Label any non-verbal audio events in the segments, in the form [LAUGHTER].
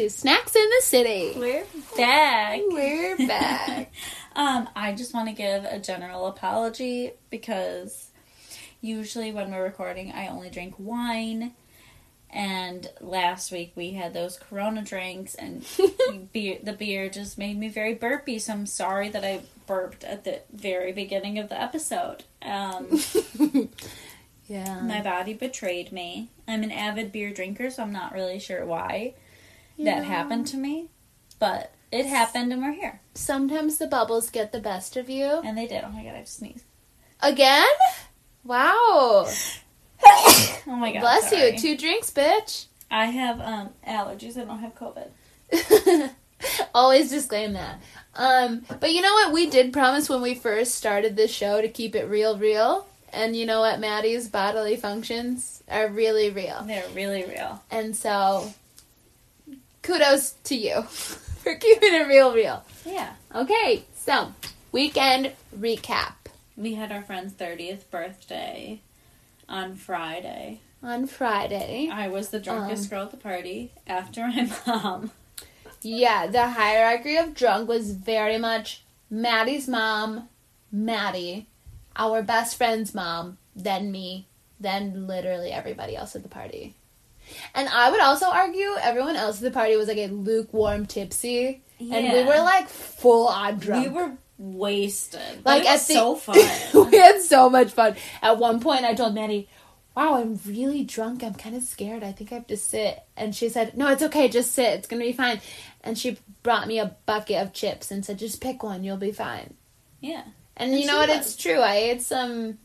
to Snacks in the City. We're back. We're [LAUGHS] back. um, I just want to give a general apology because usually when we're recording, I only drink wine. And last week we had those Corona drinks, and [LAUGHS] beer, the beer just made me very burpy. So I'm sorry that I burped at the very beginning of the episode. Um, [LAUGHS] yeah. my body betrayed me. I'm an avid beer drinker, so I'm not really sure why that happened to me, but it happened, and we're here. Sometimes the bubbles get the best of you. And they did. Oh my god, I have to sneeze. Again? Wow. [COUGHS] Oh my god. Bless sorry. you. Two drinks, bitch. I have um allergies. I don't have COVID. [LAUGHS] Always disclaim that. Um, but you know what? We did promise when we first started this show to keep it real, real. And you know what? Maddie's bodily functions are really real. They're really real. And so, kudos to you [LAUGHS] for keeping it real, real. Yeah. Okay, so weekend recap We had our friend's 30th birthday on Friday. on Friday. I was the drunkest Um. girl at the party after my [LAUGHS] mom. Yeah, the hierarchy of drunk was very much Maddie's mom, Maddie, our best friend's mom, then me, then literally everybody else at the party. And I would also argue everyone else at the party was like a lukewarm tipsy, and we were like full on drunk. We were wasted. Like, it at was the- so [LAUGHS] fun. we had so much fun. At one point, I told Maddie, "Wow, I'm really drunk. I'm kind of scared. I think I have to sit." And she said, "No, it's okay. Just sit. It's gonna be fine." And she brought me a bucket of chips and said, "Just pick one. You'll be fine." yeah. And, And you know what? was. It's true. I ate some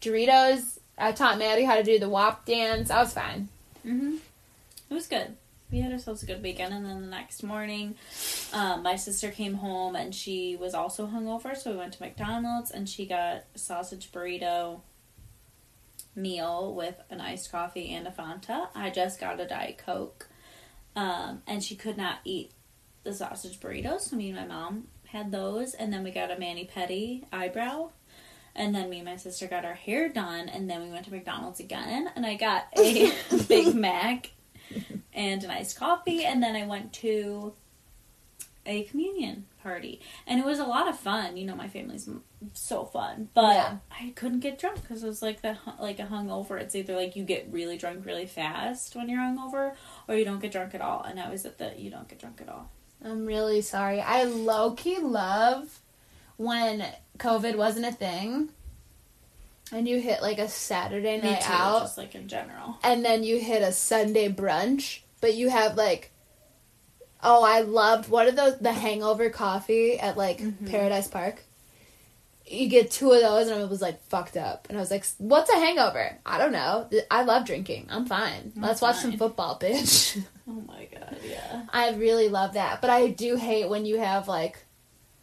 Doritos. I taught Maddie how to do the WAP dance. I was fine. Hmm It was good. We had ourselves a good weekend, and then the next morning, um, my sister came home and she was also hungover, so we went to McDonald's and she got a sausage burrito meal with an iced coffee and a Fanta. I just got a Diet Coke, um, and she could not eat the sausage burritos, so me and my mom had those, and then we got a mani pedi eyebrow. And then me and my sister got our hair done, and then we went to McDonald's again, and I got [LAUGHS] a [LAUGHS] Big Mac and an iced coffee, and then I went to a communion party, and it was a lot of fun. You know, my family's so fun, but Yeah. I couldn't get drunk because it was like the like a hungover. It's either like you get really drunk really fast when you're hungover, or you don't get drunk at all. And I was at the you don't get drunk at all. I'm really sorry. I low key love when COVID wasn't a thing, and you hit like a Saturday night too, out. just like in general. and then you hit a Sunday brunch, but you have like oh, I loved what are those the hangover coffee at like Mhm. Paradise Park. You get two of those, and I was like fucked up, and I was like, "What's a hangover? I don't know. I love drinking. I'm fine. I'm Let's watch some football, bitch." [LAUGHS] Oh my god, yeah. I really love that, but I do hate when you have like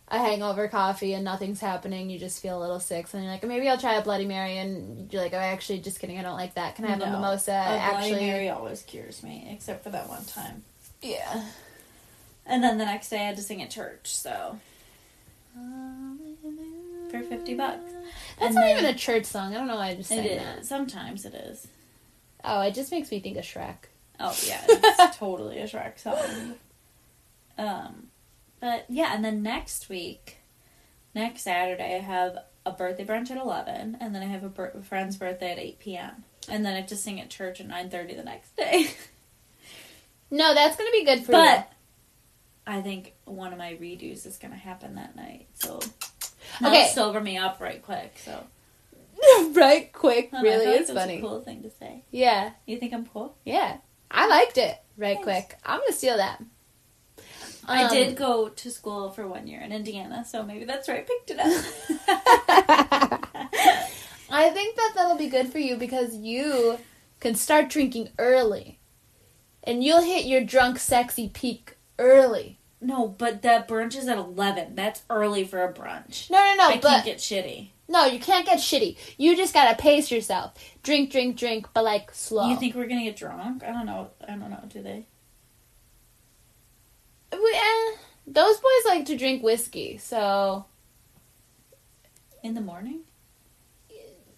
a hangover coffee and nothing's happening. You just feel a little sick, so you're like, maybe I'll try a Bloody Mary, and you're like, oh, actually, just kidding, I don't like that. Can I have a mimosa? A Bloody actually, Mary always cures me, except for that one time. yeah. And then the next day I had to sing at church, so for 50 bucks. That's And not then- even a church song. I don't know why I just It sang is. that. Sometimes it is. Oh, it just makes me think of Shrek. Oh yeah, [LAUGHS] it's totally a Shrek song. Um, but yeah, and then next week, next Saturday, I have a birthday brunch at eleven, and then I have a, bir- friend's birthday at eight p.m. And then I have to sing at church at nine thirty the next day. [LAUGHS] No, that's gonna be good for me. but I think one of my redos is gonna happen that night, so Okay. sober me up right quick. So [LAUGHS] right, quick, I don't know, I really like is funny. A cool thing to say. Yeah, You think I'm cool? yeah. I liked it. Right, Thanks. quick. I'm gonna steal that. I Um, did go to school for one year in Indiana, so maybe that's where I picked it up. [LAUGHS] [LAUGHS] I think that that'll be good for you because you can start drinking early. And you'll hit your drunk sexy peak early. no, but the brunch is at 11. That's early for a brunch. No, no, no, I but can't get shitty. no, you can't get shitty. You just gotta pace yourself. Drink, drink, drink, but like slow. You think we're gonna get drunk? I don't know. I don't know. Do they? We- eh, those boys like to drink whiskey, so In the morning?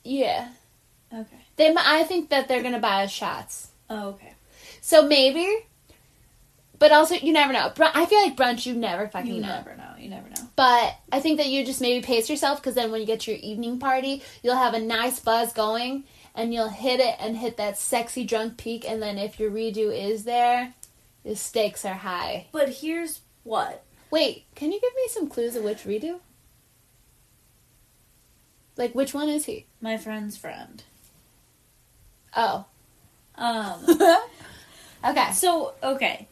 yeah. Okay. They, I think that they're gonna buy us shots. Oh, okay. So maybe But also, you never know. Br- I feel like brunch, you never fucking You know. never know. You never know. But I think that you just maybe pace yourself because then when you get to your evening party, you'll have a nice buzz going and you'll hit it and hit that sexy drunk peak. And then if your redo is there, the stakes are high. But here's what. Wait, can you give me some clues of which redo? Like, which one is he? My friend's friend. Oh. Um. [LAUGHS] okay. so okay.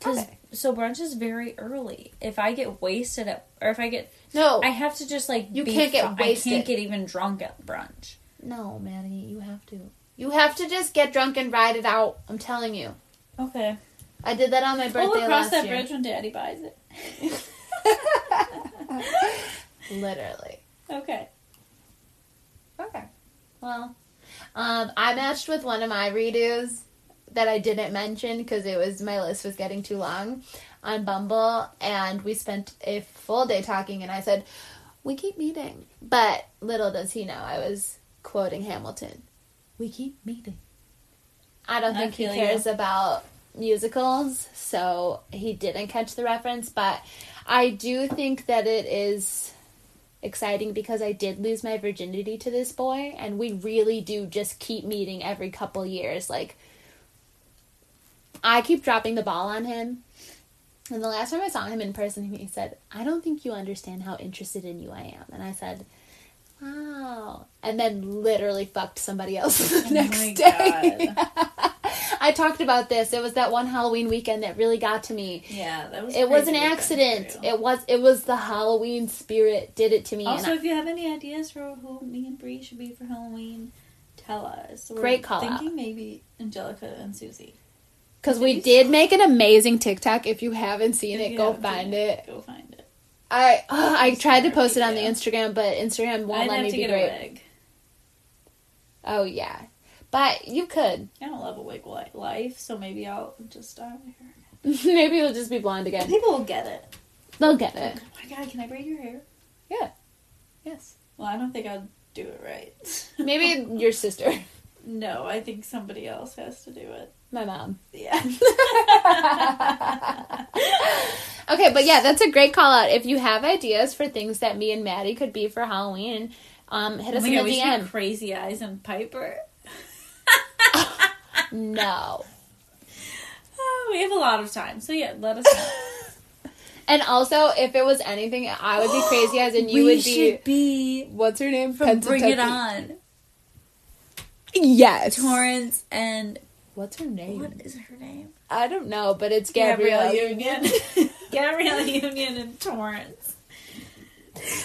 'Cause- Okay. So brunch is very early. If I get wasted at, or if I get, No. I have to just like You can't get fi- I can't get even drunk at brunch. no, Maddie, you have to. You have to just get drunk and ride it out. I'm telling you. Okay. I did that on my birthday We'll cross that year. bridge when Daddy buys it. [LAUGHS] Literally. Okay. Okay. Well, um, I matched with one of my redos that I didn't mention because it was my list was getting too long on Bumble, and we spent a full day talking. And I said, "We keep meeting," but little does he know I was quoting Hamilton. We keep meeting. I don't I think he feel cares about musicals, so he didn't catch the reference. But I do think that it is exciting because I did lose my virginity to this boy, and we really do just keep meeting every couple years. Like, I keep dropping the ball on him. And the last time I saw him in person, he said, I don't think you understand how interested in you I am. And I said, Wow. And then literally fucked somebody else [LAUGHS] the Oh next day. [LAUGHS] I talked about this. It was that one Halloween weekend that really got to me. Yeah, that was. It was an accident. It was it was the Halloween spirit did it to me. Also, if you have any ideas for who me and Bree should be for Halloween, tell us. We're Great call out. Thinking maybe Angelica and Susie. because we did make an amazing TikTok. If you haven't seen it, go find it. Go find it. I uh, [SIGHS] I tried to post it on the. Instagram, but Instagram won't I'd let have me to be get great. a wig. Oh yeah, but you could. I don't love a wig life, so maybe I'll just style my hair. [LAUGHS] Maybe you'll just be blonde again. People will get it. They'll get it. Oh my god, can I braid your hair? Yeah. Yes. Well, I don't think I'd do it right. [LAUGHS] Maybe your sister, no, I think somebody else has to do it. my mom. Yeah. [LAUGHS] Okay, but yeah, that's a great call out. If you have ideas for things that me and Maddie could be for Halloween, um, hit Oh us in god, the we should be DM. Crazy Eyes and Piper. No. Oh, [LAUGHS] we have a lot of time, so yeah, let us know. [LAUGHS] And also, if it was anything, I would be crazy as and [GASPS] you we would be. should be What's her name? from Bring It On. Yes. Torrance and What's her name? what is her name? I don't know, but it's Gabrielle. Union. [LAUGHS] Gabrielle Union and Torrance.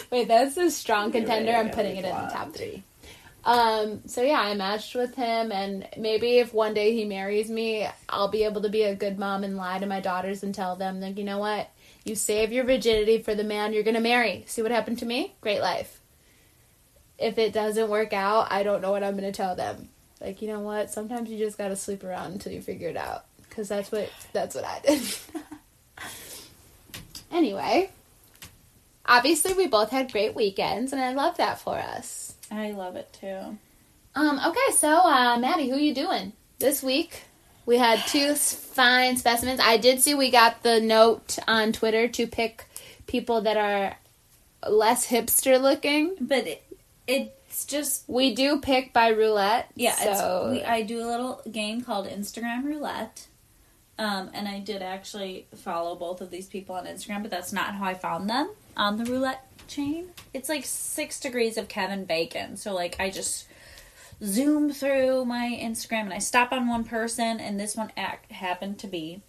Wait, that's a strong contender. I'm putting it in the top three. Um. So yeah, I matched with him, and maybe if one day he marries me, I'll be able to be a good mom and lie to my daughters and tell them, like, you know what, you save your virginity for the man you're gonna marry. See what happened to me? Great life. If it doesn't work out, I don't know what I'm gonna tell them. Like, you know what? Sometimes you just gotta sleep around until you figure it out, because that's what that's what I did. [LAUGHS] anyway, obviously we both had great weekends, and I love that for us. I love it too. Um, okay, so uh, Maddie, who are you doing this week? We had two fine specimens. I did see we got the note on Twitter to pick people that are less hipster looking. But it, it's just We do pick by roulette. yeah. so it's, we, I do a little game called Instagram Roulette. Um, and I did actually follow both of these people on Instagram, but that's not how I found them on the roulette chain. It's like six degrees of Kevin Bacon. So like I just zoom through my Instagram and I stop on one person, and this one act happened to be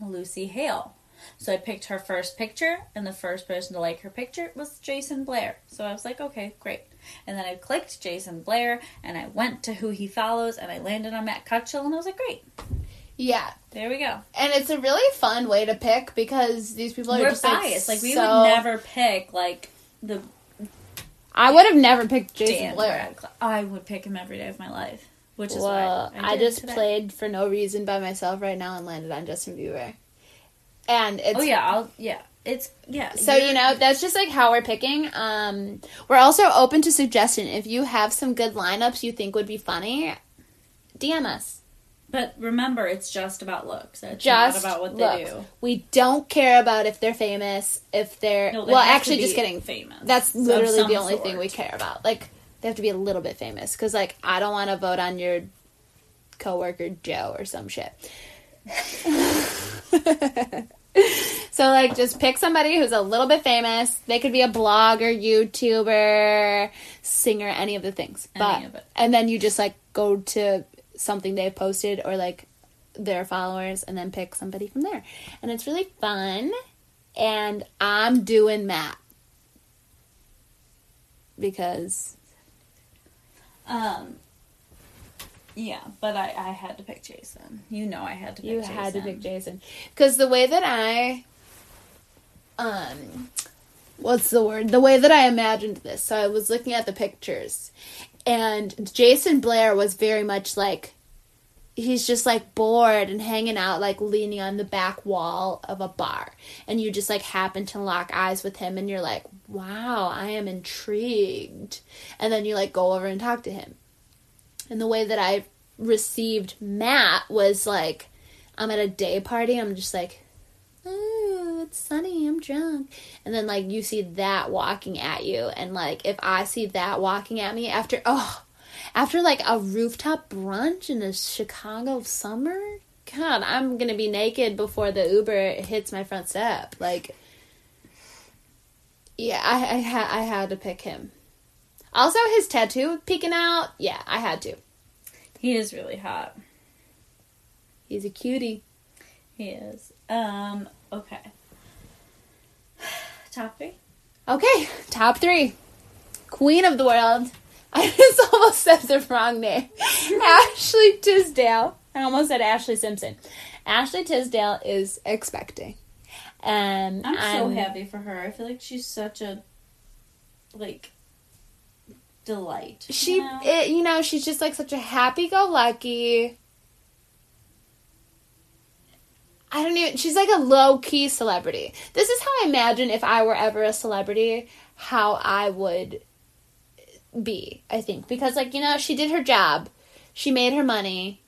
Lucy Hale. So I picked her first picture, and the first person to like her picture was Jason Blair. So I was like, okay, great. And then I clicked Jason Blair, and I went to who he follows, and I landed on Matt Cutchell, and I was like, great, yeah, there we go. and it's a really fun way to pick because these people are We're just biased. Like, we so- would never pick like the I would have never picked Jason Dan Blair. Radcliffe. I would pick him every day of my life, which is Well, why I, did just today. played for no reason by myself right now and landed on Justin Bieber. And it's Oh yeah, I'll yeah. It's yeah. So you know that's just like how we're picking. Um, we're also open to suggestion. If you have some good lineups you think would be funny, DM us. But remember, it's just about looks. It's Just not about what they looks. do. We don't care about if they're famous, if they're No, they well. Actually, just kidding. Famous. That's literally the only thing we care about. Like they have to be a little bit famous because, like, I don't want to vote on your coworker Joe or some shit. [LAUGHS] so, like, just pick somebody who's a little bit famous. They could be a blogger, YouTuber, singer, any of the things. But Any of it. and then you just like go to something they've posted or like their followers and then pick somebody from there. And it's really fun. And I'm doing Matt. Because Um. Yeah, but I, I had to pick Jason. You know, I had to. pick you Jason. had to pick Jason. Because the way that I um what's the word? The way that I imagined this. So I was looking at the pictures and Jason Blair was very much like he's just like bored and hanging out like leaning on the back wall of a bar. And you just like happen to lock eyes with him and you're like wow i am intrigued. And then you like go over and talk to him. And the way that i received matt was like i'm at a day party i'm just like oh it's sunny i'm drunk and then like you see that walking at you and like if i see that walking at me after oh after like a rooftop brunch in the Chicago summer, God, I'm gonna be naked before the Uber hits my front step. Like, yeah, I I, ha- I had to pick him. Also, his tattoo peeking out. Yeah, I had to. He is really hot. He's a cutie. He is. Um. Okay. Top three. Okay, top three. Queen of the world. [LAUGHS] I just almost said the wrong name. [LAUGHS] Ashley Tisdale. I almost said Ashlee Simpson. Ashley Tisdale is expecting. And I'm so happy for her. I feel like she's such a like delight. you She, know? it, you know, she's just like such a happy-go-lucky. I don't even. She's like a low-key celebrity. This is how I imagine if I were ever a celebrity, how I would be. I think because, like, you know, she did her job, she made her money,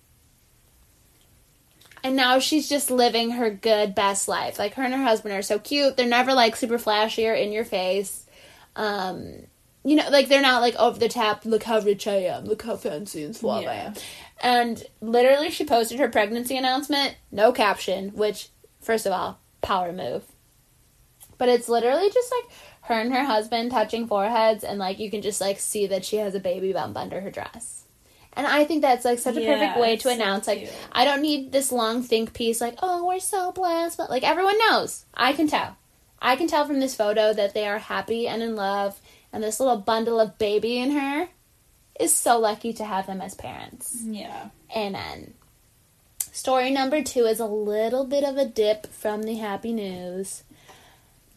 and now she's just living her good, best life. Like her and her husband are so cute. They're never like super flashy or in your face. Um, you know, like they're not like over the top. Look how rich I am. Look how fancy and suave I am. And literally, she posted her pregnancy announcement, no caption. Which, first of all, power move. But it's literally just like her and her husband touching foreheads, and like you can just like see that she has a baby bump under her dress. And I think that's like such a Yeah, perfect way to announce like cute. I don't need this long think piece like, oh, we're so blessed, but like everyone knows. I can tell. I can tell from this photo that they are happy and in love, and this little bundle of baby in her is so lucky to have them as parents. Yeah. Amen. Story number two is a little bit of a dip from the happy news.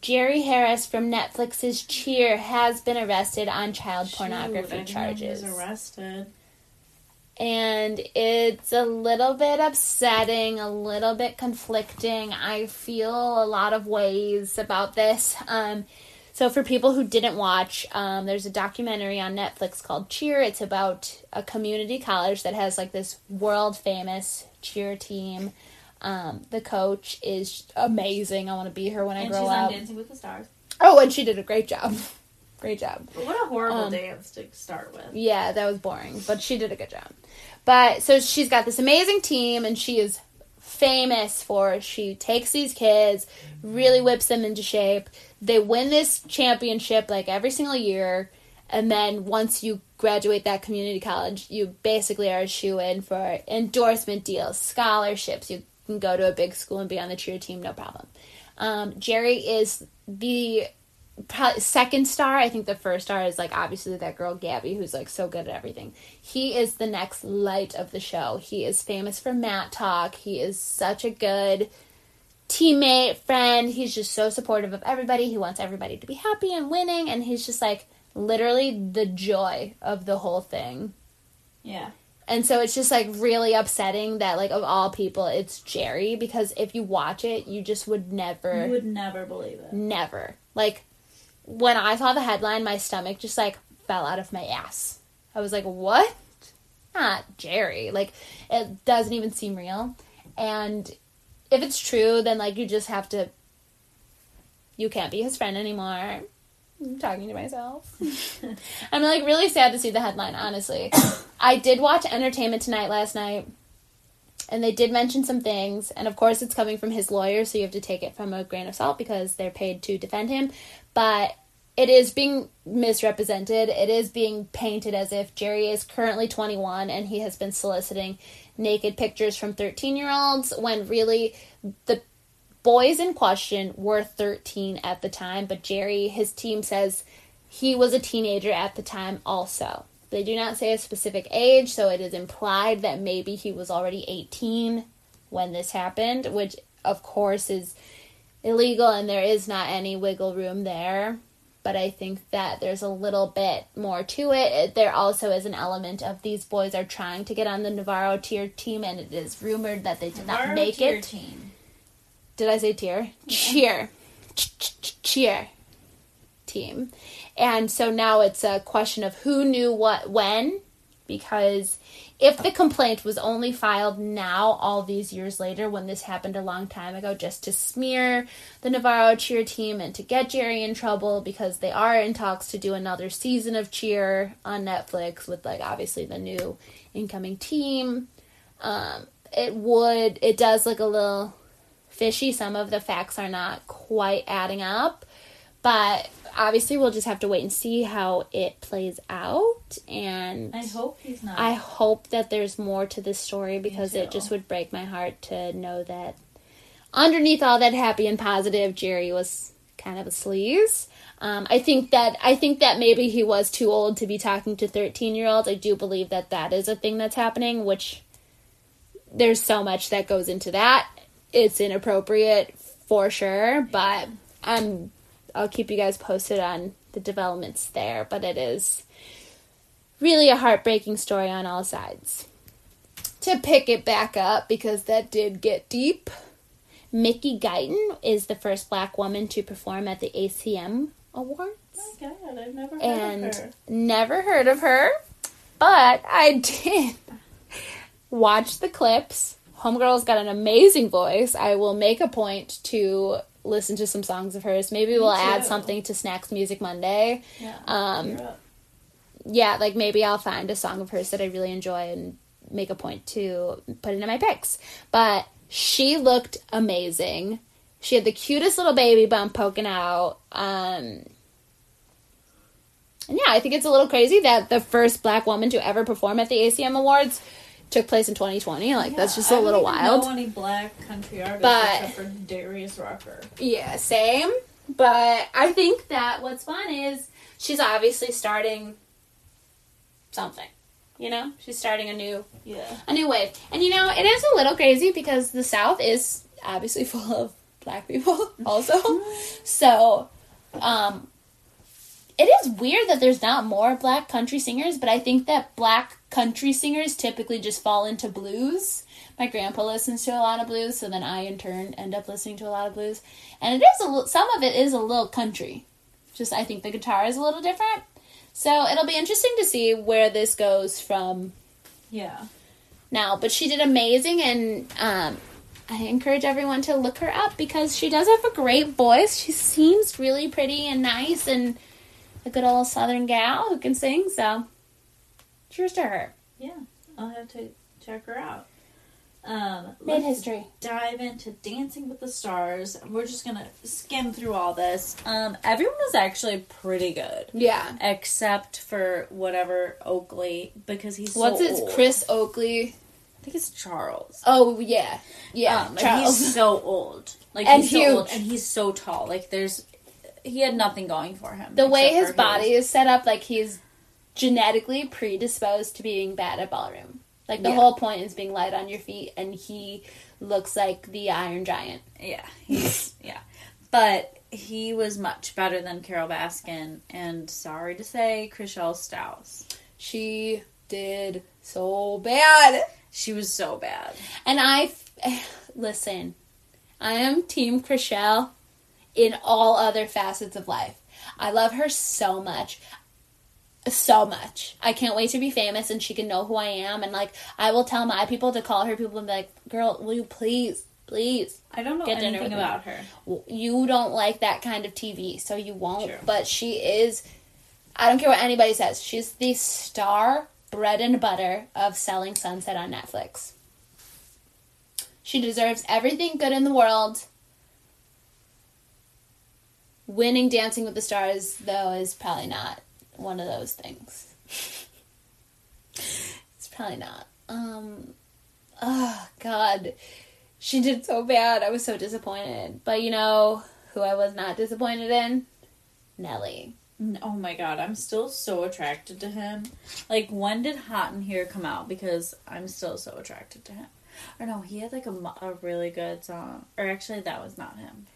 Jerry Harris from Netflix's Cheer has been arrested on child Shoot, pornography I didn't know he charges. arrested. and it's a little bit upsetting, a little bit conflicting. I feel a lot of ways about this. Um, so, for people who didn't watch, um, there's a documentary on Netflix called Cheer. It's about a community college that has like this world famous cheer team. Um, the coach is amazing. I want to be her when I And grow she's up. on Dancing with the Stars. Oh, and she did a great job. [LAUGHS] great job. But what a horrible Um, dance to start with. Yeah, that was boring, but she did a good job. But so she's got this amazing team, and she is famous for she takes these kids, really whips them into shape. They win this championship like every single year, and then once you graduate that community college, you basically are a shoe in for endorsement deals, scholarships. You can go to a big school and be on the cheer team, no problem. Um, Jerry is the second star. I think the first star is like obviously that girl Gabby, who's like so good at everything. He is the next light of the show. He is famous for Mat Talk. He is such a good teammate, friend. He's just so supportive of everybody. He wants everybody to be happy and winning, and he's just like literally the joy of the whole thing. Yeah. And so it's just like really upsetting that like of all people it's Jerry because if you watch it you just would never You would never believe it. Never. Like when I saw the headline, my stomach just like fell out of my ass. I was like, "What? not Jerry. Like, it doesn't even seem real. And if it's true, then like you just have to. You can't be his friend anymore. I'm talking to myself. [LAUGHS] I'm like really sad to see the headline, honestly. I did watch Entertainment Tonight last night, and they did mention some things, and of course it's coming from his lawyer, so you have to take it from a grain of salt because they're paid to defend him. But it is being misrepresented. It is being painted as if Jerry is currently 21 and he has been soliciting naked pictures from 13 year olds when really the boys in question were 13 at the time, but Jerry, his team says he was a teenager at the time also. They do not say a specific age, so it is implied that maybe he was already 18 when this happened, which of course is illegal and there is not any wiggle room there. But I think that there's a little bit more to it. There also is an element of these boys are trying to get on the Navarro tier team, and it is rumored that they did not Navarro make tier it. Team. Did I say tier? Cheer. Ch- ch- ch- Cheer. Team. And so now it's a question of who knew what when. Because if the complaint was only filed now, all these years later, when this happened a long time ago, just to smear the Navarro cheer team and to get Jerry in trouble because they are in talks to do another season of cheer on Netflix with, like, obviously the new incoming team. Um, it would, it does look a little fishy. Some of the facts are not quite adding up, but obviously we'll just have to wait and see how it plays out. And I hope he's not. I hope that there's more to this story because it just would break my heart to know that underneath all that happy and positive, Jerry was kind of a sleaze. Um, I think that I think that maybe he was too old to be talking to thirteen year olds. I do believe that that is a thing that's happening, which there's so much that goes into that. It's inappropriate for sure, but I'm I'll keep you guys posted on the developments there. But it is really a heartbreaking story on all sides. To pick it back up, because that did get deep, Mickey Guyton is the first black woman to perform at the ACM Awards. oh my god, I've never heard And of her. never heard of her, but I [LAUGHS] did watch the clips. Homegirl's got an amazing voice. I will make a point to listen to some songs of hers. Maybe we'll add something to Snacks Music Monday. Yeah. Um, yeah, like maybe I'll find a song of hers that I really enjoy and make a point to put into my picks. But she looked amazing. She had the cutest little baby bump poking out. Um, and yeah, I think it's a little crazy that the first black woman to ever perform at the ACM Awards took place in 2020. Like that's just a I little wild. know any black country artists But- except for Darius Rucker. Yeah, same. But I think that what's fun is she's obviously starting something. You know, she's starting a new Yeah. a new wave. And you know, it is a little crazy because the South is obviously [LAUGHS] full of black people [LAUGHS] also. so, um it is weird that there's not more black country singers, but I think that black country singers typically just fall into blues. My grandpa listens to a lot of blues, so then I in turn end up listening to a lot of blues. And it is a li- some of it is a little country. Just I think the guitar is a little different. So it'll be interesting to see where this goes from Yeah. now. But she did amazing, and um, I encourage everyone to look her up because she does have a great voice. She seems really pretty and nice, and a good old Southern gal who can sing. So, cheers to her. Yeah. I'll have to check her out. Um, Made let's history. dive into Dancing with the Stars. We're just gonna skim through all this. Um, everyone was actually pretty good, Yeah. except for whatever Oakley because he's so What's his old. Chris Oakley? I think it's Charles. Oh yeah, yeah. Um, Charles. he's so old, like And he's so old, and he's so tall. Like there's, he had nothing going for him. the way his body is set up, like he's genetically predisposed to being bad at ballroom. Like the Yeah. whole point is being light on your feet, and he looks like the Iron Giant. Yeah, he's yeah, but he was much better than Carole Baskin, and sorry to say, Chrishell Stause. She did so bad. She was so bad. And I, [SIGHS] listen, I am Team Chrishell in all other facets of life. I love her so much. So much. I can't wait to be famous and she can know who I am and like I will tell my people to call her people and be like, "Girl, will you please, please I don't know anything about her. you don't like that kind of TV, so you won't. True. But she is, I don't care what anybody says, she's the star bread and butter of Selling Sunset on Netflix. She deserves everything good in the world. Winning Dancing with the Stars, though, is probably not one of those things. it's probably not. Um, oh, God. She did so bad. I was so disappointed. But you know who I was not disappointed in? Nelly. Oh my god, I'm still so attracted to him. Like, when did Hot in Here come out? Because I'm still so attracted to him. Or no, he had like a, a really good song. Or actually, that was not him.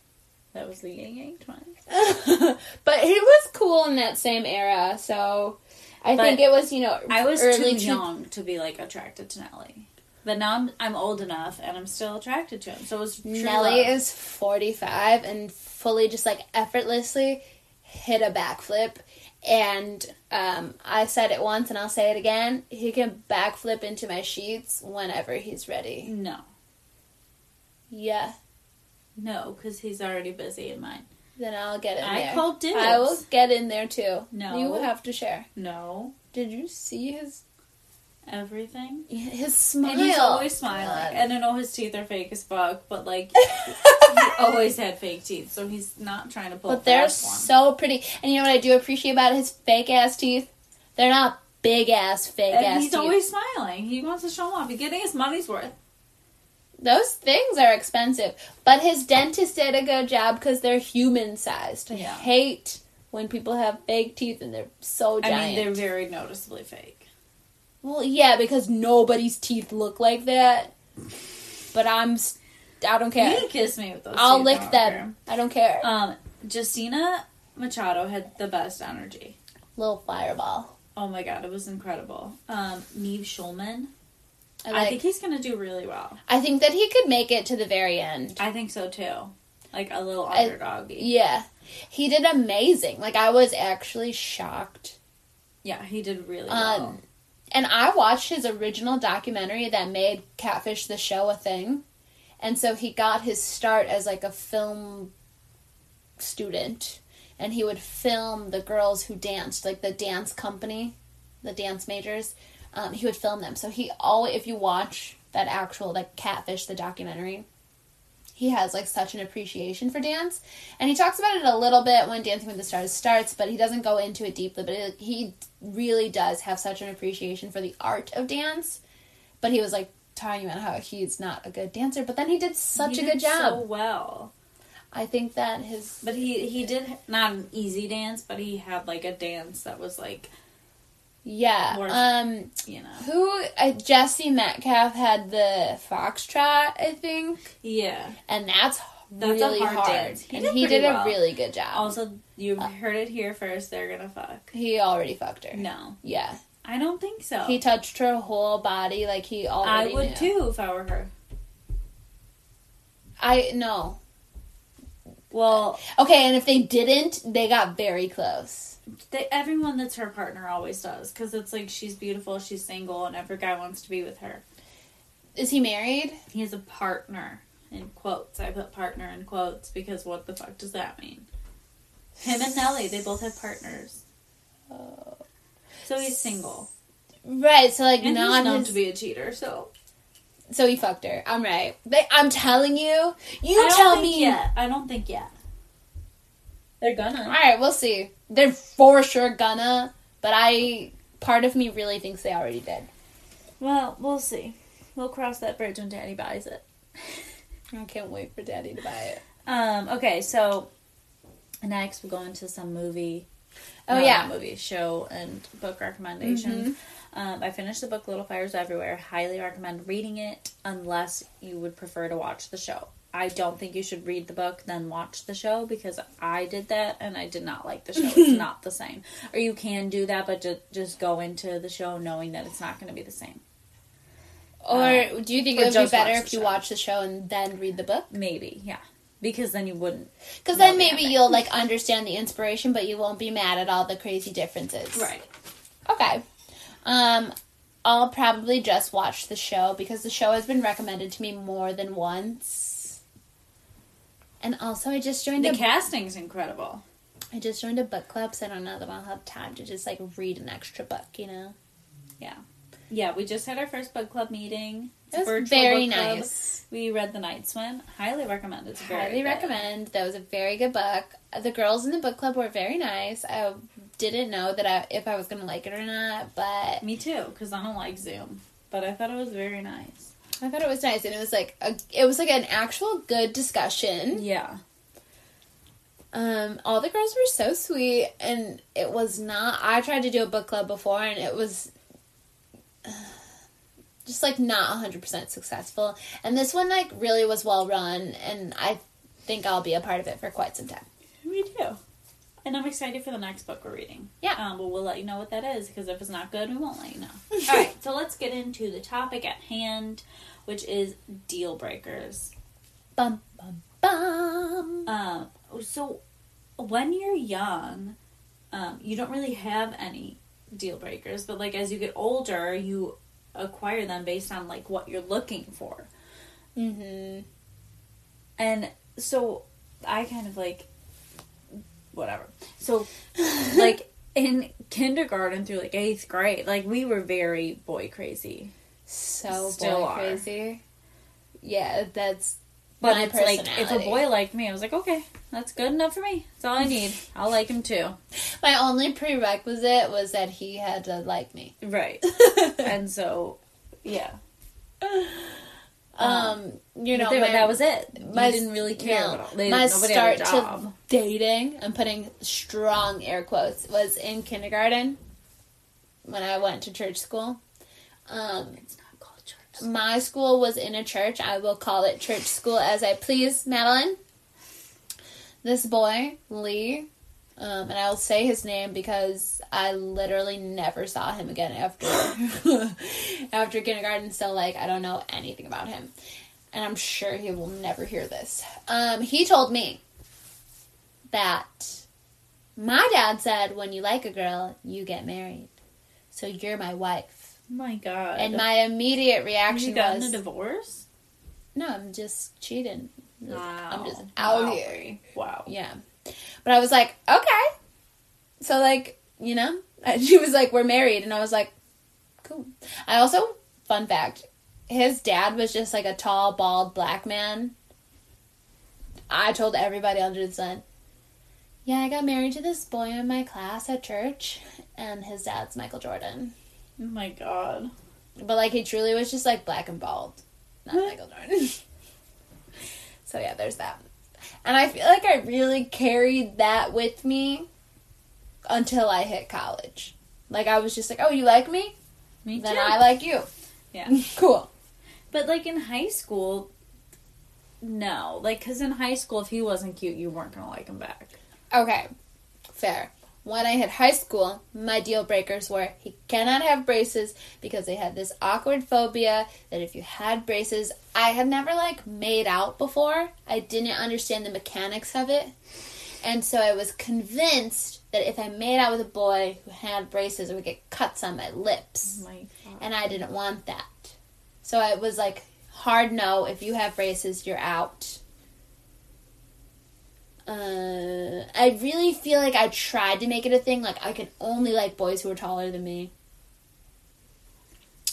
That was the Ying Yang Twins. [LAUGHS] but he was cool in that same era, so I But think it was, you know, I was too young to be like attracted to Nelly. But now I'm, I'm old enough and I'm still attracted to him. So it was true Nelly love. is 45 and fully just like effortlessly hit a backflip. And um, I said it once and I'll say it again. He can backflip into my sheets whenever he's ready. No. Yeah, No, because he's already busy in mine. then I'll get in I there. called dibs. I will get in there too. No. You have to share. No. Did you see his Everything. his smile? And he's always smiling. God. And I know his teeth are fake as fuck, but like [LAUGHS] he always had fake teeth, so he's not trying to pull. but they're so pretty. And you know what I do appreciate about his fake ass teeth? They're not big ass fake And ass he's teeth. always smiling. He wants to show off. He's getting his money's worth. Those things are expensive, but his dentist did a good job because they're human sized. I Yeah. hate when people have fake teeth and they're so giant. I mean, they're very noticeably fake. well, yeah, because nobody's teeth look like that. But I'm, I don't care. You can kiss me with those. I'll lick them. I don't care. care. Um, Justina Machado had the best energy. Little fireball. Oh my god, it was incredible. Um, Nev Schulman. I, I think he's gonna do really well. I think that he could make it to the very end. I think so too. Like a little underdoggy. Yeah. He did amazing. Like I was actually shocked. Yeah, he did really Um, well. And I watched his original documentary that made Catfish the show a thing. And so he got his start as like a film student and he would film the girls who danced, like the dance company, the dance majors. Um, he would film them. So he always if you watch that actual like Catfish the documentary, he has like such an appreciation for dance and he talks about it a little bit when dancing with the stars starts but he doesn't go into it deeply but it, he really does have such an appreciation for the art of dance but he was like talking about how he's not a good dancer but then he did such He a good job So well. i think that his But he he did not an easy dance, but he had like a dance that was like yeah More- um you know who uh, jesse metcalfe had the foxtrot i think yeah. and that's That's a really hard hard, dance. He and did he did a really good job Also, you heard it here first. They're gonna fuck. he already fucked her No, yeah I don't think so. He touched her whole body like he already. I would knew. too if I were her. I no. Well, Okay, and if they didn't, they got very close. They, everyone that's her partner always does because it's like she's beautiful, she's single, and every guy wants to be with her. Is he married? He has a partner in quotes. I put partner in quotes because what the fuck does that mean? Him and Nelly, they both have partners. Oh. So he's single. Right, so like And not he's known his, to be a cheater, so so he fucked her. I'm right. I'm telling you. You I don't tell think me. yet. I don't think yet. They're gonna. All right, we'll see. They're for sure gonna, but I part of me really thinks they already did. Well, we'll see. We'll cross that bridge when Daddy buys it. I can't wait for Daddy to buy it. Um. Okay. So next we'll go into some movie. Oh, no, yeah. movie show and book recommendations. Um, I finished the book Little Fires Everywhere. Highly recommend reading it unless you would prefer to watch the show. I don't think you should read the book then watch the show because I did that and I did not like the show. It's [LAUGHS] not the same. Or you can do that, but ju- just go into the show knowing that it's not going to be the same. Or Uh, do you think it would be better if you show. watch the show and then read the book? Maybe, yeah, because then you wouldn't. Because then maybe you'll like understand the inspiration, but you won't be mad at all the crazy differences. Right. Okay. Um, I'll probably just watch the show because the show has been recommended to me more than once. And also, I just joined The a casting's incredible. I just joined a book club, so I don't know that I'll have time to just like read an extra book. You know, Yeah, Yeah, we just had our first book club meeting. It's it was very nice. We read The Night Swim. Highly recommend. It's very Highly recommend. That was a very good book. The girls in the book club were very nice. I didn't know that I, if I was gonna like it or not, but Me too, because I don't like Zoom. But I thought it was very nice. I thought it was nice, and it was like a, it was like an actual good discussion. Yeah. Um, all the girls were so sweet, and it was not. I tried to do a book club before, and it was uh, [SIGHS] just like not hundred percent successful. And this one like really was well run, and I think I'll be a part of it for quite some time. Me too. And I'm excited for the next book we're reading. Yeah. Um, but we'll let you know what that is because if it's not good, we won't let you know. [LAUGHS] All right. So let's get into the topic at hand, which is deal breakers. Bum bum bum. Um, so when you're young, um, you don't really have any deal breakers, but like as you get older, you acquire them based on like what you're looking for. Mm-hmm. And so I kind of like whatever. So [LAUGHS] like in kindergarten through like eighth grade, like we were very boy crazy. So Still boy are. crazy. Yeah, that's But my it's like if a boy liked me, I was like, okay, that's good enough for me. That's all I need. I'll like him too. [LAUGHS] my only prerequisite was that he had to like me. Right. [LAUGHS] and so, yeah. Um, you know, they- my, that was it. You my- didn't really care. no. they, my start to dating. I'm putting strong air quotes. Was in kindergarten when I went to church school. Um, It's not called church. my school was in a church. I will call it church school as I please, Madeline. This boy, Lee, um, and I'll say his name because I literally never saw him again after [LAUGHS] after kindergarten. So like I don't know anything about him, and I'm sure he will never hear this. Um, he told me that my dad said when you like a girl, you get married. So you're my wife. My god. And my immediate reaction you gotten was, a divorce? "No, I'm just cheating. I'm just out Wow. here." Wow. Yeah, but I was like, "Okay." So like, you know, [LAUGHS] and she was like, "We're married," and I was like, "Cool." I also, fun fact, his dad was just like a tall, bald black man. I told everybody under the sun. Yeah, I got married to this boy in my class at church, and his dad's Michael Jordan. Oh my god. But like he truly was just like black and bald, not Michael Jordan. [LAUGHS] so yeah, there's that. And I feel like I really carried that with me until I hit college. Like I was just like, "Oh, you like me? Me too. Then I like you." Yeah. [LAUGHS] cool. But like in high school, no. Like, because in high school, if he wasn't cute, you weren't going to like him back. Okay. Fair. When I hit high school, my deal breakers were he cannot have braces because they had this awkward phobia that if you had braces, I had never like made out before. I didn't understand the mechanics of it. And so I was convinced that if I made out with a boy who had braces, I would get cuts on my lips. Oh my. And I didn't want that. So it was like hard no, if you have braces, you're out. Uh, I really feel like I tried to make it a thing. Like I could only like boys who were taller than me.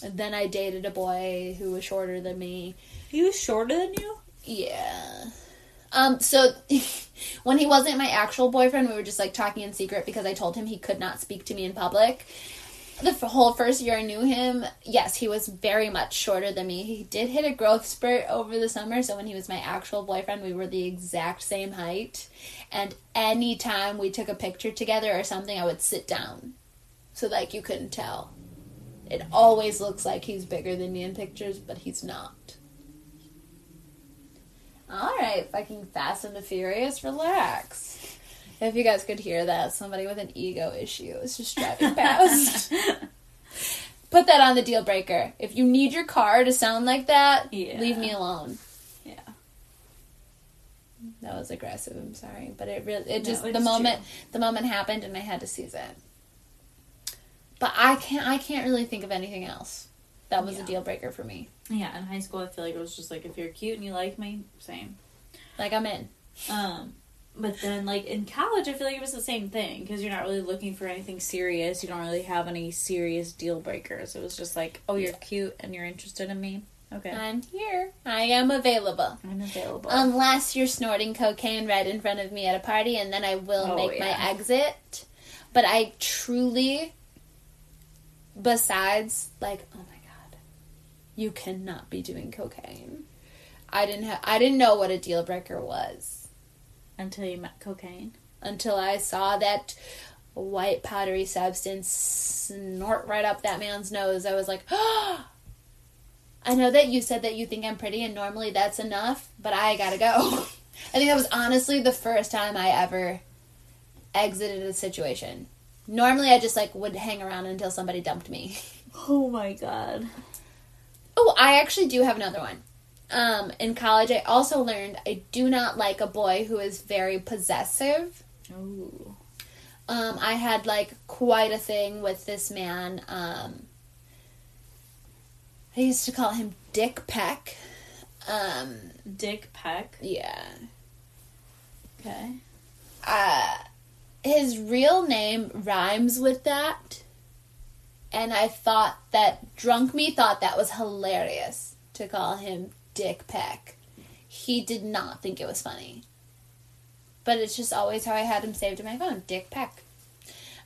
And then I dated a boy who was shorter than me. He was shorter than you? Yeah. Um. So [LAUGHS] when he wasn't my actual boyfriend, we were just like talking in secret because I told him he could not speak to me in public. The whole first year I knew him, yes, he was very much shorter than me. He did hit a growth spurt over the summer, so when he was my actual boyfriend, we were the exact same height. And anytime we took a picture together or something, I would sit down so like you couldn't tell. It always looks like he's bigger than me in pictures, but he's not. All right, fucking Fast and the Furious, relax. If you guys could hear that, somebody with an ego issue is just driving past. [LAUGHS] Put that on the deal breaker. If you need your car to sound like that, Yeah. leave me alone. Yeah. That was aggressive. I'm sorry, but it really it just it's the moment true. the moment happened and I had to seize it. But I can't. I can't really think of anything else that was Yeah. a deal breaker for me. Yeah, in high school, I feel like it was just like if you're cute and you like me, same. Like I'm in. Um, but then like in college, I feel like it was the same thing because you're not really looking for anything serious. You don't really have any serious deal breakers. It was just like, oh, you're cute and you're interested in me. Okay, I'm here. I am available. I'm available. Unless you're snorting cocaine right in front of me at a party, and then I will Oh, make my exit. But I truly, besides, like, oh my god, you cannot be doing cocaine. I didn't have. I didn't know what a deal breaker was Until you met cocaine. until I saw that white powdery substance snort right up that man's nose. I was like, oh. [GASPS] I know that you said that you think I'm pretty, and normally that's enough, but I gotta go. [LAUGHS] I think that was honestly the first time I ever exited a situation. Normally, I just like would hang around until somebody dumped me. [LAUGHS] Oh my god. Oh, I actually do have another one. Um, in college, I also learned I do not like a boy who is very possessive. Ooh. Um, I had like quite a thing with this man. Um, I used to call him Dick Peck. Um, Dick Peck. yeah. Okay. Uh, his real name rhymes with that. And I thought that drunk me thought that was hilarious to call him Dick Peck. He did not think it was funny. But it's just always how I had him saved in my phone, Dick Peck.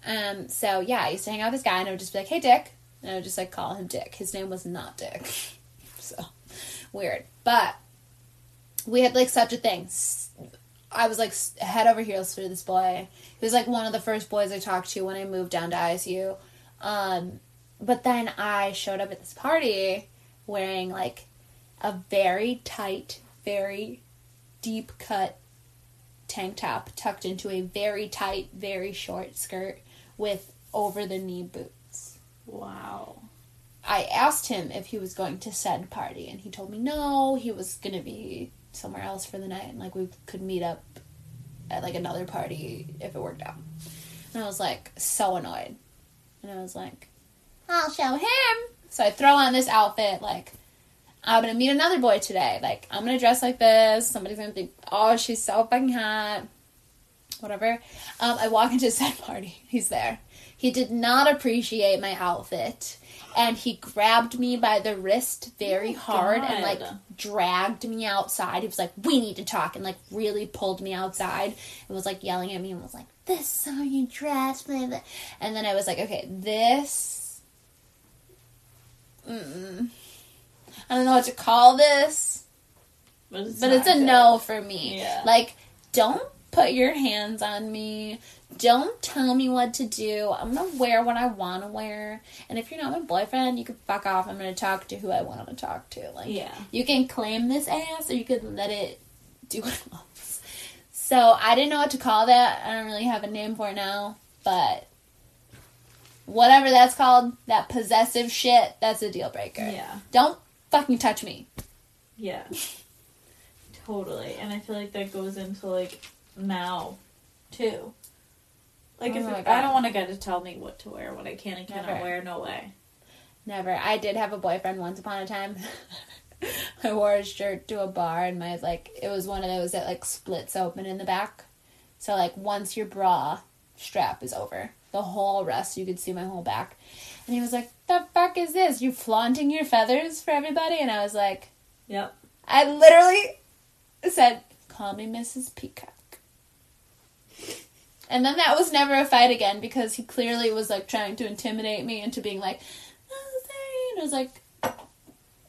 Um, so yeah, I used to hang out with this guy and I would just be like, "Hey, Dick," and I would just like call him Dick. His name was not Dick, [LAUGHS] so weird. But we had like such a thing. I was like head over heels for this boy. He was like one of the first boys I talked to when I moved down to ISU. Um, but then I showed up at this party wearing like a very tight, very deep cut tank top tucked into a very tight, very short skirt with over the knee boots. Wow. I asked him if he was going to said party, and he told me no, he was going to be somewhere else for the night, and like we could meet up at like another party if it worked out. And I was like so annoyed, and I was like, I'll show him. So I throw on this outfit, like I'm gonna meet another boy today. Like I'm gonna dress like this. Somebody's gonna think, oh, she's so fucking hot. Whatever. Um, I walk into said [LAUGHS] party. He's there. He did not appreciate my outfit, and he grabbed me by the wrist very Oh, hard and like dragged me outside. He was like, "We need to talk," and like really pulled me outside and was like yelling at me and was like, "This is how you dress." blah, blah." And then I was like, "Okay, this." Mm-mm. I don't know what to call this, But it's, but it's a good. no for me. Yeah. Like, don't put your hands on me. Don't tell me what to do. I'm gonna wear what I want to wear. And if you're not my boyfriend, you can fuck off. I'm gonna talk to who I want to talk to. Like, Yeah. you can claim this ass or you can let it do what it wants. So I didn't know what to call that. I don't really have a name for it now, but whatever that's called, that possessive shit, that's a deal breaker. Yeah. Don't fucking touch me. Yeah. totally. And I feel like that goes into like now too. Like Oh if I don't want a guy to tell me what to wear, what I can and cannot Never. wear, no way. Never. I did have a boyfriend once upon a time. [LAUGHS] I wore a shirt to a bar and my like it was one of those that like splits open in the back. So like once your bra strap is over, the whole rest you could see my whole back. And he was like, "The fuck is this? You flaunting your feathers for everybody?" And I was like, Yep. I literally said, "Call me Mrs. Peacock." And then that was never a fight again because he clearly was like trying to intimidate me into being like, "Oh, sorry," and I was like,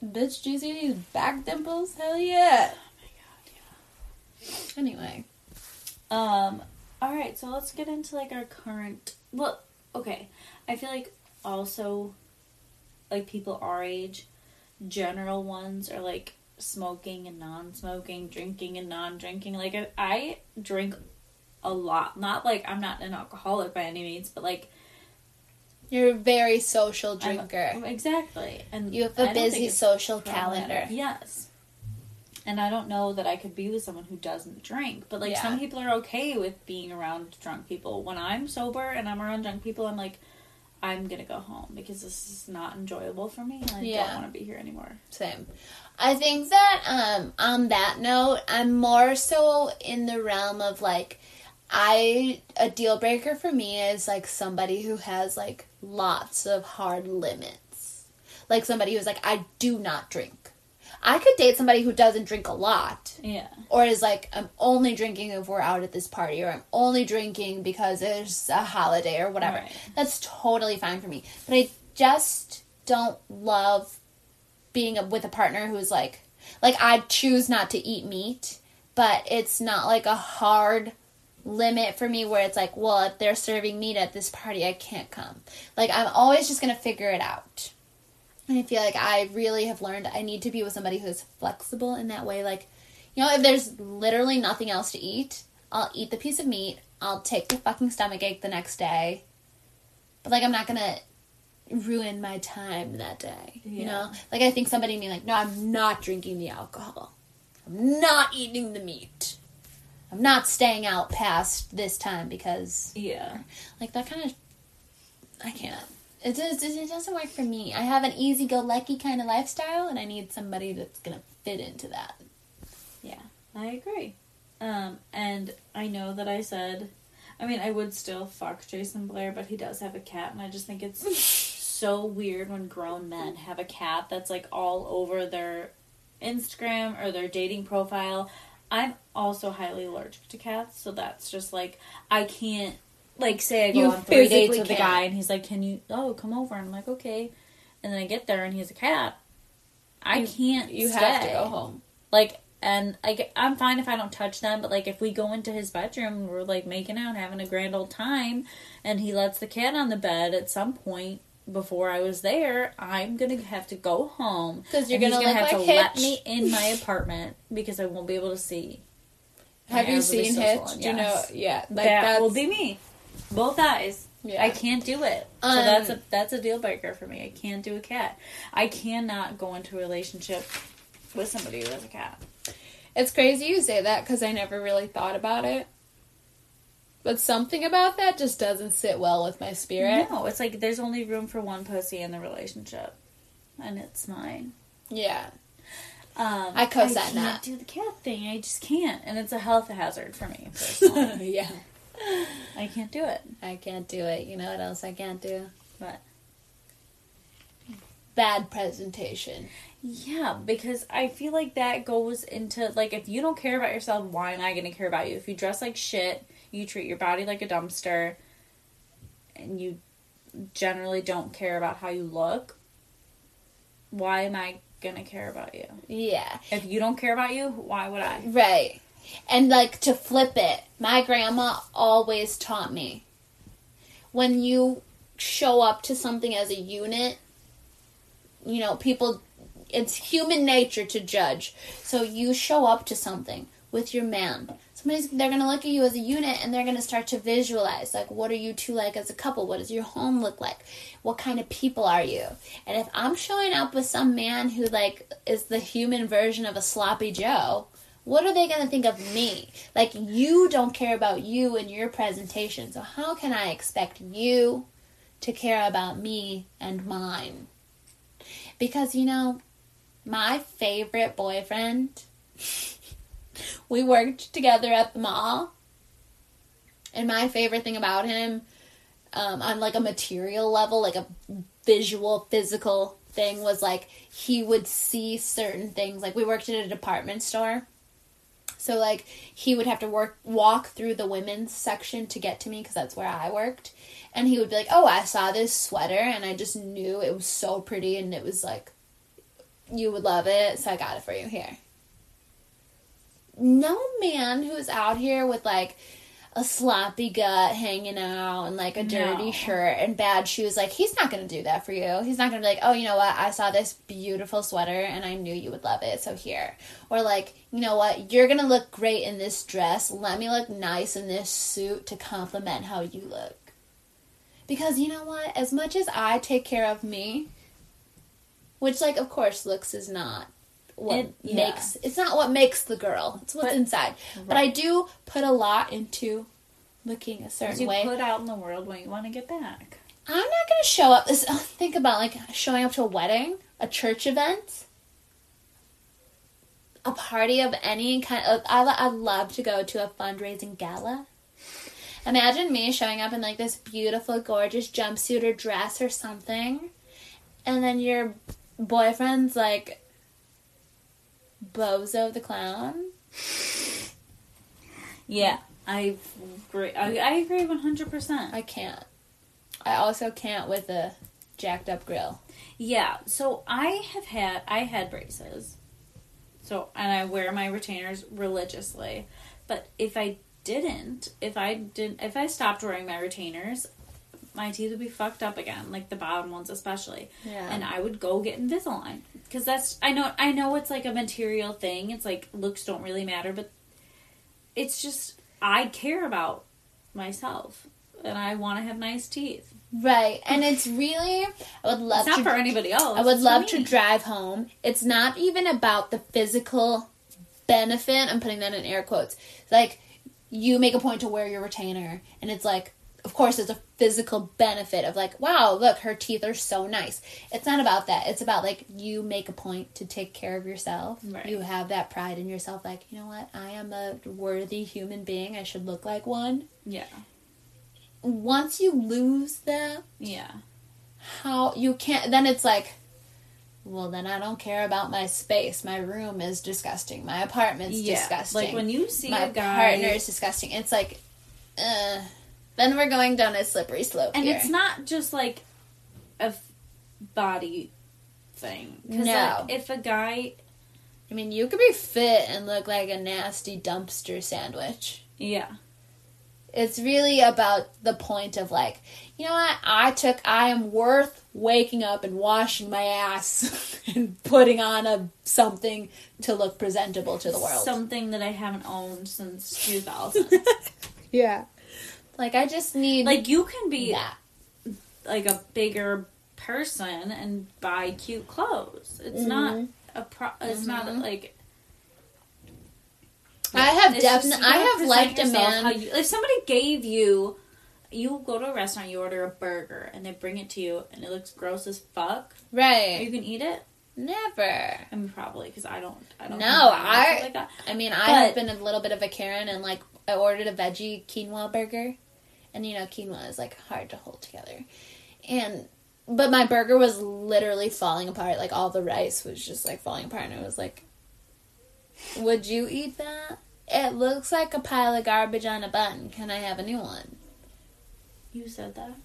"Bitch, do you see these back dimples? Hell yeah!" Anyway, Um, all right, so let's get into like our current. Well, okay. I feel like also, like people our age, general ones are like smoking and non-smoking, drinking and non-drinking. Like I, I drink a lot. Not like I'm not an alcoholic by any means, but like you're a very social I'm- drinker. exactly. And You have a busy social calendar. Yes. And I don't know that I could be with someone who doesn't drink, but like Yeah. some people are okay with being around drunk people. When I'm sober and I'm around drunk people, I'm like, I'm gonna go home because this is not enjoyable for me and I Yeah. don't want to be here anymore. Same. I think that um on that note, I'm more so in the realm of like I a deal breaker for me is like somebody who has like lots of hard limits. Like somebody who's like I do not drink. I could date somebody who doesn't drink a lot Yeah. or is like I'm only drinking if we're out at this party or I'm only drinking because it's a holiday or whatever. Right. That's totally fine for me. But I just don't love being a, with a partner who's like like I choose not to eat meat, but it's not like a hard limit for me where it's like, well, if they're serving meat at this party, I can't come. Like I'm always just going to figure it out. And I feel like I really have learned I need to be with somebody who's flexible in that way. Like, you know, if there's literally nothing else to eat, I'll eat the piece of meat. I'll take the fucking stomach ache the next day. But like, I'm not gonna ruin my time that day. You know, like I think somebody being like, "No, I'm not drinking the alcohol. I'm not eating the meat. I'm not staying out past this time because Yeah. like that kind of I can't. It just it doesn't work for me. I have an easy go lucky kind of lifestyle, and I need somebody that's gonna fit into that. Yeah. I agree. Um, and I know that I said, I mean, I would still fuck Jason Blair, but he does have a cat, and I just think it's [LAUGHS] so weird when grown men have a cat that's like all over their Instagram or their dating profile. I'm also highly allergic to cats, so that's just like I can't like say I go You on three dates with a can't. guy and he's like, "Can you? Oh, come over." And I'm like, "Okay," and then I get there and he's a cat. I You- can't. You have to go home. Like, and like I'm fine if I don't touch them, but like if we go into his bedroom, and we're like making out, having a grand old time, and he lets the cat on the bed at some point before I was there, I'm gonna have to go home because you're gonna gonna have like to let me in my apartment because I won't be able to see. Have you eyes will be seen Hitch? swollen, Do you know? yes. Yeah, like that will be me. Both eyes. Yeah. I can't do it. So Um, that's a that's a deal breaker for me. I can't do a cat. I cannot go into a relationship with somebody who has a cat. It's crazy you say that because I never really thought about it. But something about that just doesn't sit well with my spirit. No, it's like there's only room for one pussy in the relationship, and it's mine. Yeah. Um, I co-sign can't that. Do the cat thing. I just can't, and it's a health hazard for me [LAUGHS] personally. yeah. I can't do it. I can't do it. You know what else I can't do? But Bad presentation. yeah, because I feel like that goes into like if you don't care about yourself, why am I going to care about you? If you dress like shit, you treat your body like a dumpster, and you generally don't care about how you look. Why am I gonna care about you? Yeah. If you don't care about you, why would I? Right. And like to flip it, my grandma always taught me when you show up to something as a unit, you know, people, it's human nature to judge. So you show up to something with your man. Somebody's, they're going to look at you as a unit and they're going to start to visualize, like, what are you two like as a couple? What does your home look like? What kind of people are you? And if I'm showing up with some man who, like, is the human version of a sloppy Joe, what are they going to think of me? Like, you don't care about you and your presentation. So, how can I expect you to care about me and mine? Because, you know, my favorite boyfriend, [LAUGHS] we worked together at the mall. And my favorite thing about him, um, on like a material level, like a visual, physical thing, was like he would see certain things. Like we worked at a department store. So like he would have to work walk through the women's section to get to me because that's where I worked, and he would be like, "Oh, I saw this sweater and I just knew it was so pretty and it was like you would love it, so I got it for you here." No man who's out here with like a sloppy gut hanging out and like a dirty No. shirt and bad shoes, like he's not gonna do that for you. He's not gonna be like, oh, you know what? I saw this beautiful sweater and I knew you would love it, so here. Or like, you know what? You're gonna look great in this dress. Let me look nice in this suit to compliment how you look. Because you know what? As much as I take care of me, which like of course looks is not what It- yeah. makes it's not what makes the girl. It's what's But- inside. But I do put a lot into looking a certain You way. put out in the world what you want to get back. I'm not gonna show up. This [LAUGHS] think about like showing up to a wedding, a church event, a party of any kind. Of, I I love to go to a fundraising gala. Imagine me showing up in like this beautiful, gorgeous jumpsuit or dress or something, and then your boyfriend's like Bozo the clown. Yeah, I agree. I, I agree one hundred percent. I can't. I also can't with a jacked up grill. Yeah, so I have had I had braces. So and I wear my retainers religiously. But if I didn't, if I didn't if I stopped wearing my retainers, my teeth would be fucked up again, like the bottom ones especially. Yeah. And I would go get Invisalign cuz that's I know I know it's like a material thing. It's like looks don't really matter, but it's just I care about myself and I want to have nice teeth. Right, and it's really I would love It's not to for anybody else. I would it's love to drive home. It's not even about the physical benefit. I'm putting that in air quotes. Like you make a point to wear your retainer, and it's like, of course, it's a physical benefit of like, wow, look, her teeth are so nice. It's not about that. It's about like you make a point to take care of yourself. Right. You have that pride in yourself. Like, you know what? I am a worthy human being. I should look like one. Yeah. Once you lose that, Yeah. how you can't then it's like well then i don't care about my space my room is disgusting my apartment's yeah. disgusting Like when you see my a guy partner is disgusting it's like uh then we're going down a slippery slope and here. it's not just like a f- body thing. No. like, if a guy, i mean you could be fit and look like a nasty dumpster sandwich yeah, it's really about the point of like you know what i took i am worth waking up and washing my ass [LAUGHS] and putting on a something to look presentable to the world something that I haven't owned since [LAUGHS] 2000. Yeah. Like I just need like you can be that. like a bigger person and buy cute clothes. It's Mm-hmm. not a pro. It's not like. I have definitely I have liked a man. you- if somebody gave you, you go to a restaurant, you order a burger, and they bring it to you, and it looks gross as fuck. Right. You can eat it. Never. I mean, probably because I don't. I don't. No, I- like that. I mean, I have been a little bit of a Karen and like I ordered a veggie quinoa burger. And you know, quinoa is like hard to hold together. And but my burger was literally falling apart. Like all the rice was just like falling apart and it was like Would you eat that? It looks like a pile of garbage on a bun. Can I have a new one? You said that.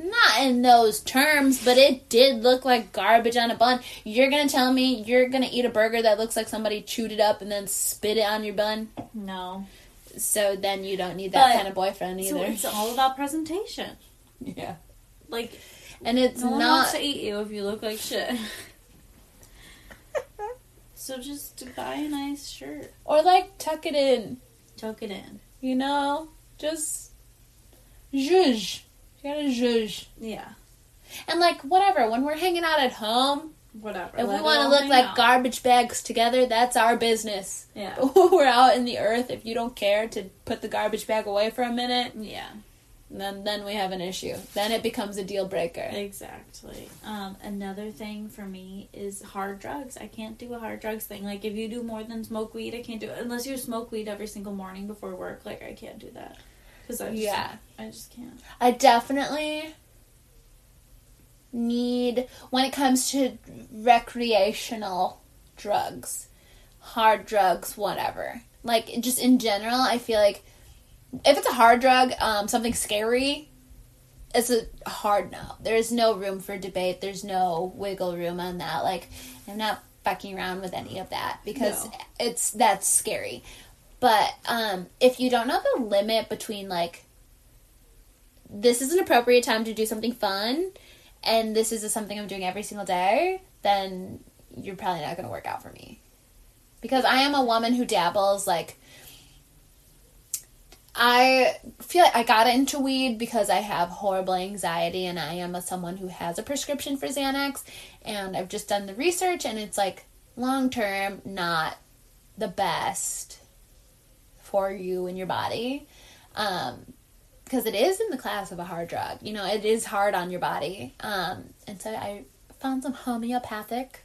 Not in those terms, but it did look like garbage on a bun. You're gonna tell me you're gonna eat a burger that looks like somebody chewed it up and then spit it on your bun? No. So then you don't need that But- kind of boyfriend either. So it's all [LAUGHS] about presentation. yeah. Like And it's no one wants not to eat you if you look like shit. [LAUGHS] so just buy a nice shirt, or like tuck it in, tuck it in. you know? Just zhuzh. You gotta zhuzh. Yeah, And like whatever, when we're hanging out at home, whatever. if we wanna look like out. garbage bags together, that's our business. Yeah, [LAUGHS] we're out in the earth, if you don't care to put the garbage bag away for a minute, yeah, then then we have an issue. Then it becomes a deal breaker. exactly. Um, another thing for me is hard drugs. I can't do a hard drugs thing. Like if you do more than smoke weed, I can't do it unless you smoke weed every single morning before work. Like I can't do that because I just, Yeah. I just can't. I definitely need when it comes to recreational drugs, hard drugs, whatever. Like just in general, I feel like if it's a hard drug, um, something scary, it's a hard no. There's no room for debate. There's no wiggle room on that. Like I'm not fucking around with any of that because No. it's that's scary. But um, if you don't know the limit between like this is an appropriate time to do something fun and this is something I'm doing every single day, then you're probably not going to work out for me. Because I am a woman who dabbles like I feel like I got into weed because I have horrible anxiety and I am a someone who has a prescription for Xanax and I've just done the research and it's like long term not the best for you and your body. Um because it is in the class of a hard drug. You know, it is hard on your body. Um, and so I found some homeopathic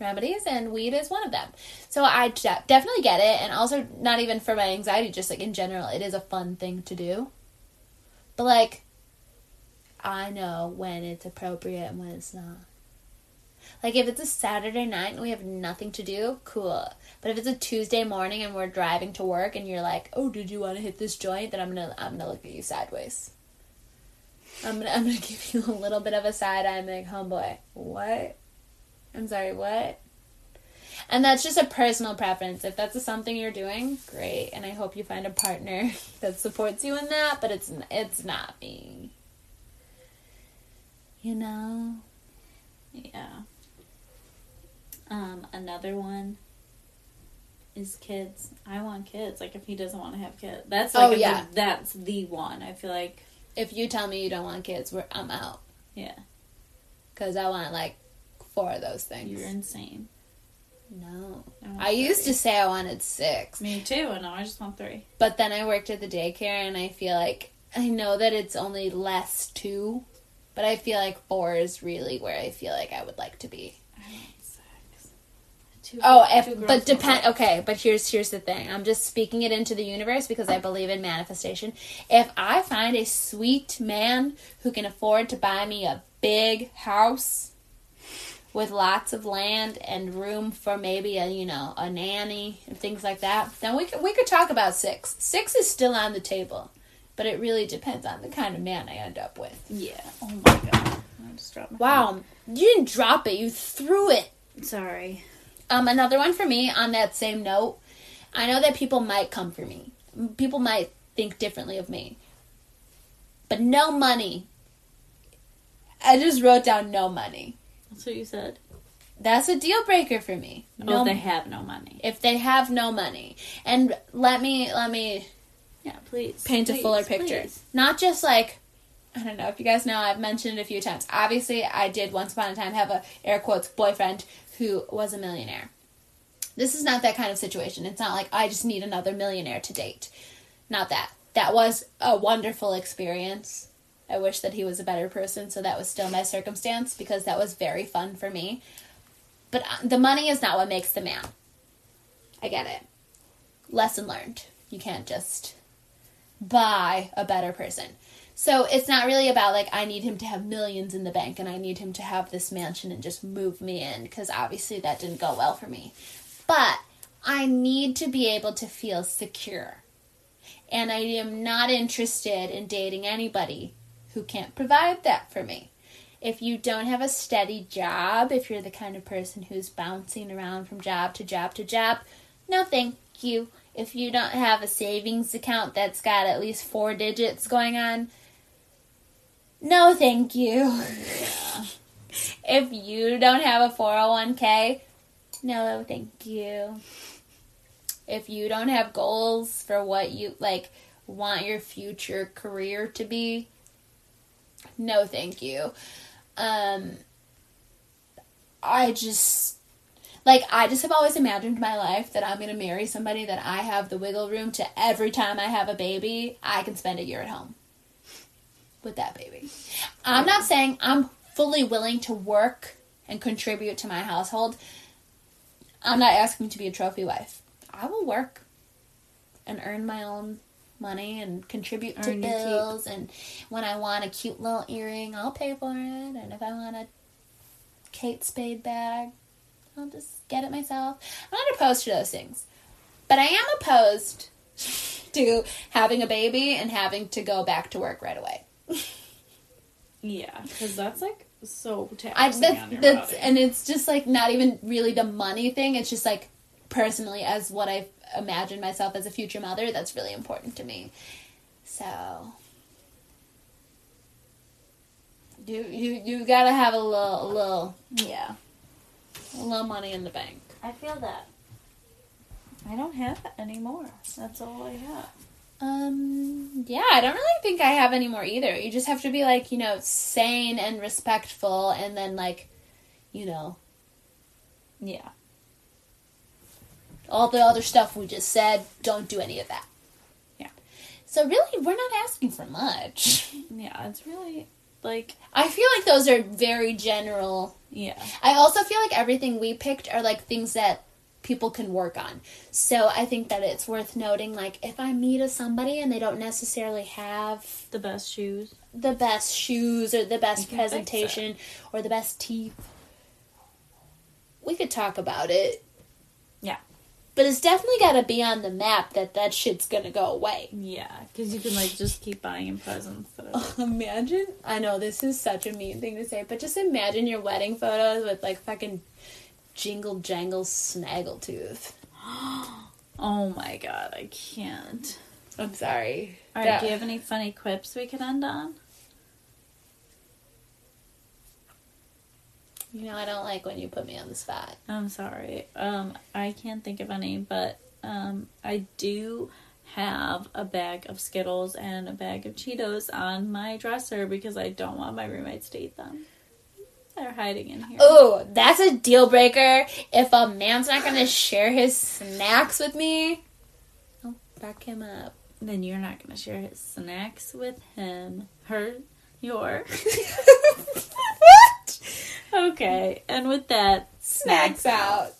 remedies, and weed is one of them. So I de- definitely get it, and also not even for my anxiety, just like in general, it is a fun thing to do. But like, I know when it's appropriate and when it's not. Like if it's a Saturday night and we have nothing to do, cool. But if it's a Tuesday morning and we're driving to work and you're like, "Oh, did you want to hit this joint?" then I'm gonna I'm gonna look at you sideways. I'm gonna I'm gonna [LAUGHS] give you a little bit of a side eye. I'm like, homeboy, what? I'm sorry, what? And that's just a personal preference. If that's something you're doing, great. And I hope you find a partner [LAUGHS] that supports you in that. But it's it's not me. You know. Yeah. Um, another one is kids. I want kids. Like if he doesn't want to have kids, that's like Oh, yeah. that's the one. I feel like If you tell me you don't want kids, we're, I'm out. yeah, Because I want like four of those things. you're insane. no. want I used to say I wanted six. Me too, and now I just want three. But then I worked at the daycare and I feel like I know that it's only less two, but I feel like four is really where I feel like I would like to be. I want six. Two, Oh, if but depend. Okay, but here's here's the thing. I'm just speaking it into the universe because I believe in manifestation. If I find a sweet man who can afford to buy me a big house with lots of land and room for maybe a you know a nanny and things like that, then we could we could talk about six. Six is still on the table, but it really depends on the kind of man I end up with. Yeah. Oh my god. I just dropped my Wow, you didn't drop it. You threw it. Sorry. Um, another one for me on that same note. I know that people might come for me. People might think differently of me. But no money. I just wrote down no money. That's what you said. That's a deal breaker for me. No, they have no money. if they have no money. And let me let me Yeah, please. paint a fuller picture. please. Not just like I don't know if you guys know, I've mentioned it a few times. Obviously, I did once upon a time have a air quotes boyfriend who was a millionaire. This is not that kind of situation. It's not like I just need another millionaire to date. Not that. That was a wonderful experience. I wish that he was a better person, so that was still my circumstance because that was very fun for me. But uh, the money is not what makes the man. I get it. Lesson learned. You can't just buy a better person. So it's not really about like I need him to have millions in the bank and I need him to have this mansion and just move me in because obviously that didn't go well for me. But I need to be able to feel secure. And I am not interested in dating anybody who can't provide that for me. If you don't have a steady job, if you're the kind of person who's bouncing around from job to job to job, no thank you. If you don't have a savings account that's got at least four digits going on, no thank you. if you don't have a 401k, no thank you. If you don't have goals for what you like want your future career to be, no thank you. Um I just like I just have always imagined my life that I'm going to marry somebody that I have the wiggle room to every time I have a baby, I can spend a year at home with that baby. I'm not saying I'm fully willing to work and contribute to my household. I'm not asking to be a trophy wife. I will work and earn my own money and contribute to Earn keep. bills and when I want a cute little earring, I'll pay for it and if I want a Kate Spade bag, I'll just get it myself. I'm not opposed to those things. But I am opposed [LAUGHS] to having a baby and having to go back to work right away. [LAUGHS] Yeah, because that's like so taxing I on that's, your that's body. and it's just like not even really the money thing. It's just like personally as what I imagine myself as a future mother. That's really important to me. So you you you gotta have a little a little yeah, a little money in the bank. I feel that. I don't have that anymore. That's all I have. Um, yeah, I don't really think I have any more either. You just have to be like, you know, sane and respectful and then like, you know, Yeah, all the other stuff we just said, don't do any of that. Yeah. So really, we're not asking for much. [LAUGHS] Yeah, it's really like I feel like those are very general. yeah. I also feel like everything we picked are like things that people can work on. So I think that it's worth noting like if I meet a somebody and they don't necessarily have The best shoes. the best shoes or the best presentation or the best teeth, we could talk about it. Yeah. But it's definitely got to be on the map that that shit's going to go away. Yeah, because you can like just keep buying him presents. Like, [LAUGHS] Imagine, I know this is such a mean thing to say, but just imagine your wedding photos with like fucking jingle jangle snaggletooth. [GASPS] oh my god, I can't. I'm sorry. All right, do you have any funny quips we could end on? you know, I don't like when you put me on the spot. I'm sorry. Um, I can't think of any, but um, I do have a bag of Skittles and a bag of Cheetos on my dresser because I don't want my roommates to eat them. They're hiding in here. Oh, that's a deal breaker. If a man's not to share his snacks with me, I'll back him up. Then you're not to share his snacks with him. Her, your. what? [LAUGHS] [LAUGHS] Okay, and with that, Snacks out.